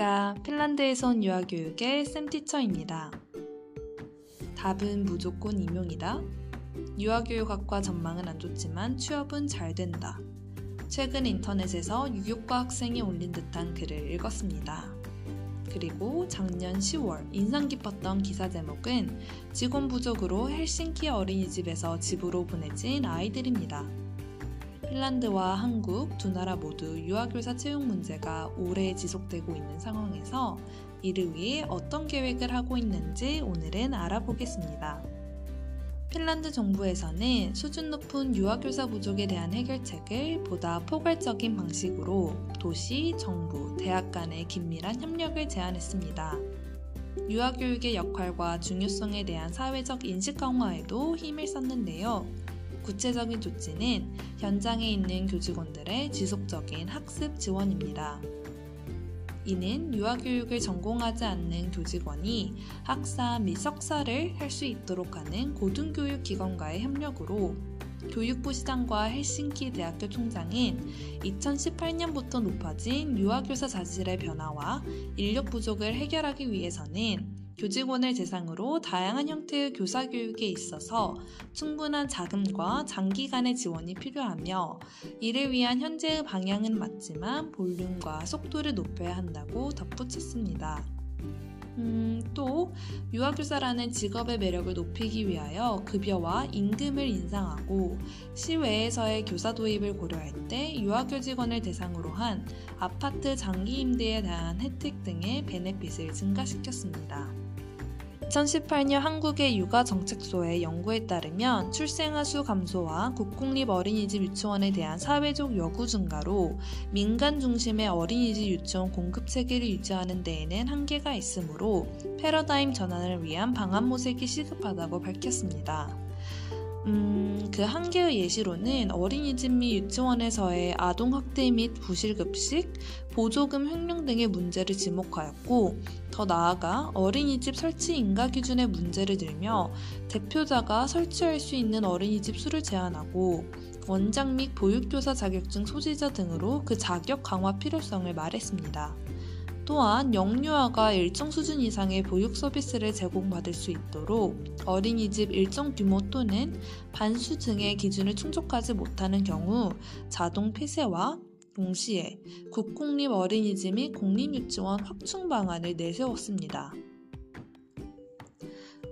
안녕하십니까. 핀란드에서 온 유아교육의 쌤티처입니다. 답은 무조건 임용이다. 유아교육학과 전망은 안 좋지만 취업은 잘 된다. 최근 인터넷에서 유교과 학생이 올린 듯한 글을 읽었습니다. 그리고 작년 10월 인상 깊었던 기사 제목은 직원 부족으로 헬싱키 어린이집에서 집으로 보내진 아이들입니다. 핀란드와 한국 두 나라 모두 유아교사 채용 문제가 오래 지속되고 있는 상황에서 이를 위해 어떤 계획을 하고 있는지 오늘은 알아보겠습니다. 핀란드 정부에서는 수준 높은 유아교사 부족에 대한 해결책을 보다 포괄적인 방식으로 도시, 정부, 대학 간의 긴밀한 협력을 제안했습니다. 유아교육의 역할과 중요성에 대한 사회적 인식 강화에도 힘을 썼는데요. 구체적인 조치는 현장에 있는 교직원들의 지속적인 학습 지원입니다. 이는 유아교육을 전공하지 않는 교직원이 학사 및 석사를 할 수 있도록 하는 고등교육기관과의 협력으로 교육부 시장과 헬싱키 대학교 총장은 2018년부터 높아진 유아교사 자질의 변화와 인력 부족을 해결하기 위해서는 교직원을 대상으로 다양한 형태의 교사 교육에 있어서 충분한 자금과 장기간의 지원이 필요하며 이를 위한 현재의 방향은 맞지만 볼륨과 속도를 높여야 한다고 덧붙였습니다. 음, 또 유아교사라는 직업의 매력을 높이기 위하여 급여와 임금을 인상하고 시외에서의 교사 도입을 고려할 때 유아교직원을 대상으로 한 아파트 장기 임대에 대한 혜택 등의 베네핏을 증가시켰습니다. 2018년 한국의 육아 정책소의 연구에 따르면 출생아 수 감소와 국공립 어린이집 유치원에 대한 사회적 요구 증가로 민간 중심의 어린이집 유치원 공급 체계를 유지하는 데에는 한계가 있으므로 패러다임 전환을 위한 방안 모색이 시급하다고 밝혔습니다. 음, 그 한계의 예시로는 어린이집 및 유치원에서의 아동학대 및 부실급식, 보조금 횡령 등의 문제를 지목하였고, 더 나아가 어린이집 설치 인가 기준의 문제를 들며 대표자가 설치할 수 있는 어린이집 수를 제한하고, 원장 및 보육교사 자격증 소지자 등으로 그 자격 강화 필요성을 말했습니다. 또한 영유아가 일정 수준 이상의 보육 서비스를 제공받을 수 있도록 어린이집 일정 규모 또는 반수 등의 기준을 충족하지 못하는 경우 자동 폐쇄와 동시에 국공립 어린이집 및 공립유치원 확충 방안을 내세웠습니다.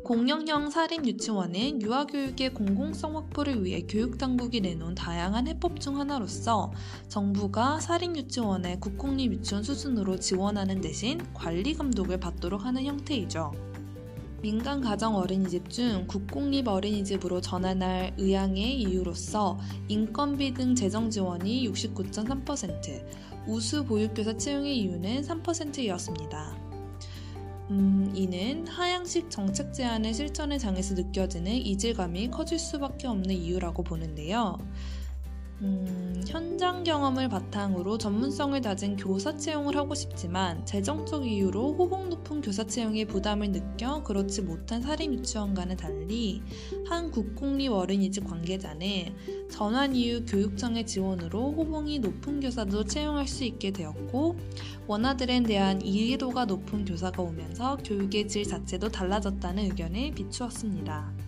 공영형 사립 유치원은 유아교육의 공공성 확보를 위해 교육당국이 내놓은 다양한 해법 중 하나로서 정부가 사립 유치원의 국공립 유치원 수준으로 지원하는 대신 관리 감독을 받도록 하는 형태이죠. 민간 가정 어린이집 중 국공립 어린이집으로 전환할 의향의 이유로서 인건비 등 재정 지원이 69.3%, 우수 보육교사 채용의 이유는 3%였습니다. 음, 이는 하향식 정책 제안의 실천의 장에서 느껴지는 이질감이 커질 수밖에 없는 이유라고 보는데요. 음, 현장 경험을 바탕으로 전문성을 다진 교사 채용을 하고 싶지만 재정적 이유로 호봉 높은 교사 채용에 부담을 느껴 그렇지 못한 사립 유치원과는 달리 한 국공립 어린이집 관계자는 전환 이후 교육청의 지원으로 호봉이 높은 교사도 채용할 수 있게 되었고 원아들에 대한 이해도가 높은 교사가 오면서 교육의 질 자체도 달라졌다는 의견을 비추었습니다.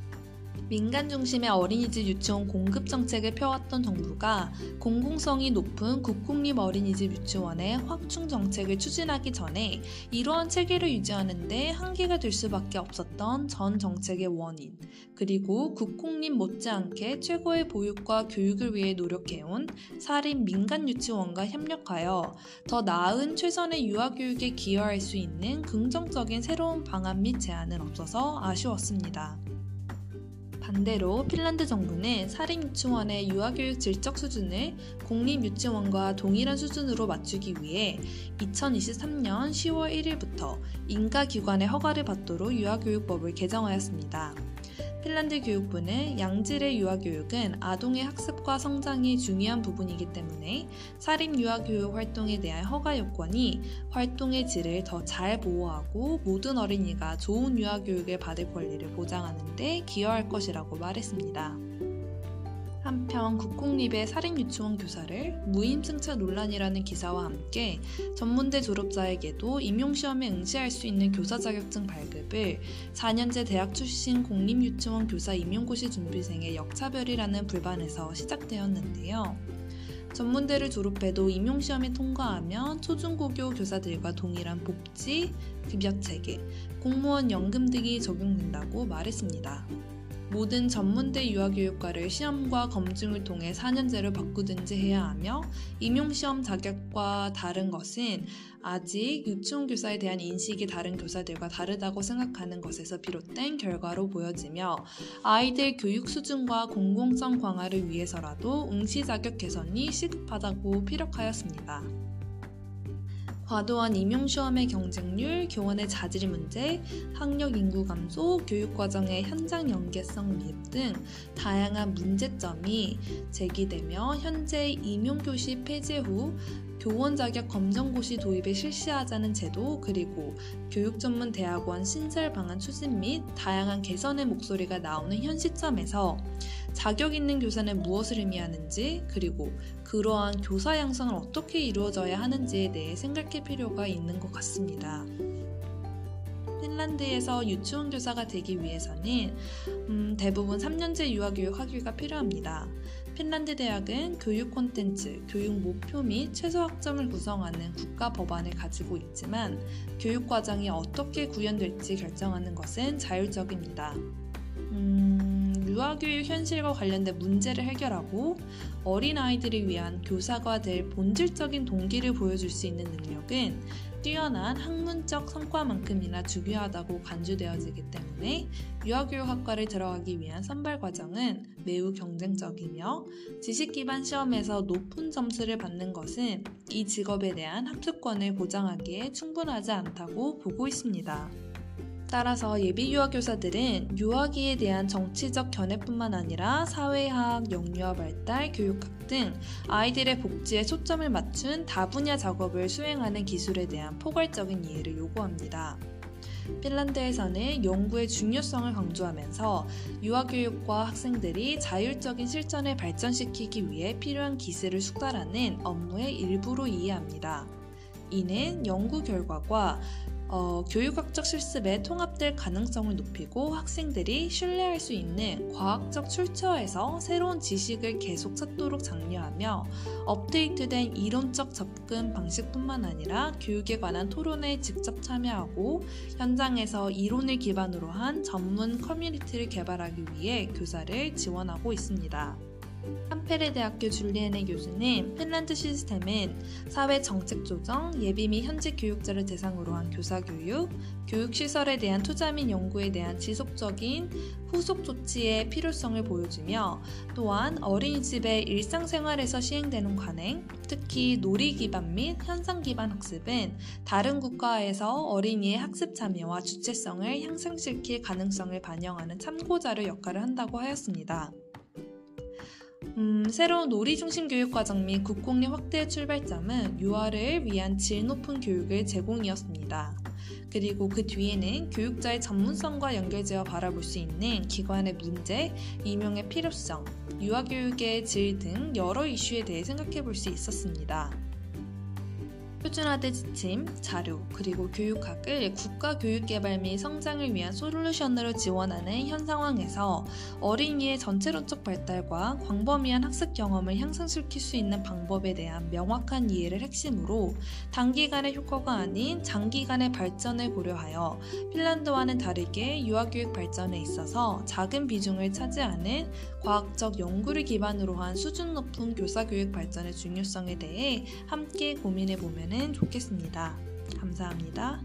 민간 중심의 어린이집 유치원 공급 정책을 펴왔던 정부가 공공성이 높은 국공립 어린이집 유치원의 확충 정책을 추진하기 전에 이러한 체계를 유지하는데 한계가 될 수밖에 없었던 전 정책의 원인, 그리고 국공립 못지않게 최고의 보육과 교육을 위해 노력해온 사립 민간 유치원과 협력하여 더 나은 최선의 유아교육에 기여할 수 있는 긍정적인 새로운 방안 및 제안은 없어서 아쉬웠습니다. 반대로 핀란드 정부는 사립유치원의 유아교육 질적 수준을 공립유치원과 동일한 수준으로 맞추기 위해 2023년 10월 1일부터 인가기관의 허가를 받도록 유아교육법을 개정하였습니다. 핀란드 교육부는 양질의 유아교육은 아동의 학습과 성장이 중요한 부분이기 때문에 사립 유아교육 활동에 대한 허가 요건이 활동의 질을 더 잘 보호하고 모든 어린이가 좋은 유아교육을 받을 권리를 보장하는 데 기여할 것이라고 말했습니다. 한편 국공립의 살인유치원 교사를 무임승차 논란이라는 기사와 함께 전문대 졸업자에게도 임용시험에 응시할 수 있는 교사 자격증 발급을 4년제 대학 출신 공립유치원 교사 임용고시 준비생의 역차별이라는 불반에서 시작되었는데요. 전문대를 졸업해도 임용시험에 통과하면 초중고교 교사들과 동일한 복지, 급여체계, 공무원 연금 등이 적용된다고 말했습니다. 모든 전문대 유아교육과를 시험과 검증을 통해 4년제로 바꾸든지 해야 하며 임용시험 자격과 다른 것은 아직 유치원 교사에 대한 인식이 다른 교사들과 다르다고 생각하는 것에서 비롯된 결과로 보여지며 아이들 교육 수준과 공공성 강화를 위해서라도 응시 자격 개선이 시급하다고 피력하였습니다. 과도한 임용시험의 경쟁률, 교원의 자질 문제, 학력 인구 감소, 교육과정의 현장 연계성 미흡 등 다양한 문제점이 제기되며 현재 임용교시 폐지 후 교원 자격 검정고시 도입을 실시하자는 제도 그리고 교육 전문 대학원 신설 방안 추진 및 다양한 개선의 목소리가 나오는 현 시점에서 자격 있는 교사는 무엇을 의미하는지 그리고 그러한 교사 양성을 어떻게 이루어져야 하는지에 대해 생각할 필요가 있는 것 같습니다. 핀란드에서 유치원 교사가 되기 위해서는 음, 대부분 3년제 유아교육 학위가 필요합니다. 핀란드 대학은 교육 콘텐츠, 교육 목표 및 최소 학점을 구성하는 국가 법안을 가지고 있지만 교육 과정이 어떻게 구현될지 결정하는 것은 자율적입니다. 음, 유아교육 현실과 관련된 문제를 해결하고 어린아이들을 위한 교사가 될 본질적인 동기를 보여줄 수 있는 능력은 뛰어난 학문적 성과만큼이나 중요하다고 간주되어지기 때문에 유아교육학과를 들어가기 위한 선발 과정은 매우 경쟁적이며 지식 기반 시험에서 높은 점수를 받는 것은 이 직업에 대한 합격권을 보장하기에 충분하지 않다고 보고 있습니다. 따라서 예비 유아교사들은 유아기에 대한 정치적 견해뿐만 아니라 사회학, 영유아 발달, 교육학 등 아이들의 복지에 초점을 맞춘 다분야 작업을 수행하는 기술에 대한 포괄적인 이해를 요구합니다. 핀란드에서는 연구의 중요성을 강조하면서 유아교육과 학생들이 자율적인 실전을 발전시키기 위해 필요한 기술을 숙달하는 업무의 일부로 이해합니다. 이는 연구 결과과 어, 교육학적 실습에 통합될 가능성을 높이고 학생들이 신뢰할 수 있는 과학적 출처에서 새로운 지식을 계속 찾도록 장려하며 업데이트된 이론적 접근 방식뿐만 아니라 교육에 관한 토론에 직접 참여하고 현장에서 이론을 기반으로 한 전문 커뮤니티를 개발하기 위해 교사를 지원하고 있습니다. 한페레 대학교 줄리에네 교수님, 핀란드 시스템은 사회 정책 조정, 예비 및 현직 교육자를 대상으로 한 교사 교육, 교육 시설에 대한 투자 및 연구에 대한 지속적인 후속 조치의 필요성을 보여주며 또한 어린이집의 일상생활에서 시행되는 관행, 특히 놀이 기반 및 현상 기반 학습은 다른 국가에서 어린이의 학습 참여와 주체성을 향상시킬 가능성을 반영하는 참고자료 역할을 한다고 하였습니다. 음, 새로운 놀이 중심 교육 과정 및 국공립 확대의 출발점은 유아를 위한 질 높은 교육을 제공이었습니다. 그리고 그 뒤에는 교육자의 전문성과 연결되어 바라볼 수 있는 기관의 문제, 임용의 필요성, 유아교육의 질 등 여러 이슈에 대해 생각해 볼 수 있었습니다. 표준화된 지침, 자료, 그리고 교육학을 국가 교육개발 및 성장을 위한 솔루션으로 지원하는 현 상황에서 어린이의 전체론적 발달과 광범위한 학습 경험을 향상시킬 수 있는 방법에 대한 명확한 이해를 핵심으로 단기간의 효과가 아닌 장기간의 발전을 고려하여 핀란드와는 다르게 유아교육 발전에 있어서 작은 비중을 차지하는 과학적 연구를 기반으로 한 수준 높은 교사교육 발전의 중요성에 대해 함께 고민해 보면 좋겠습니다. 감사합니다.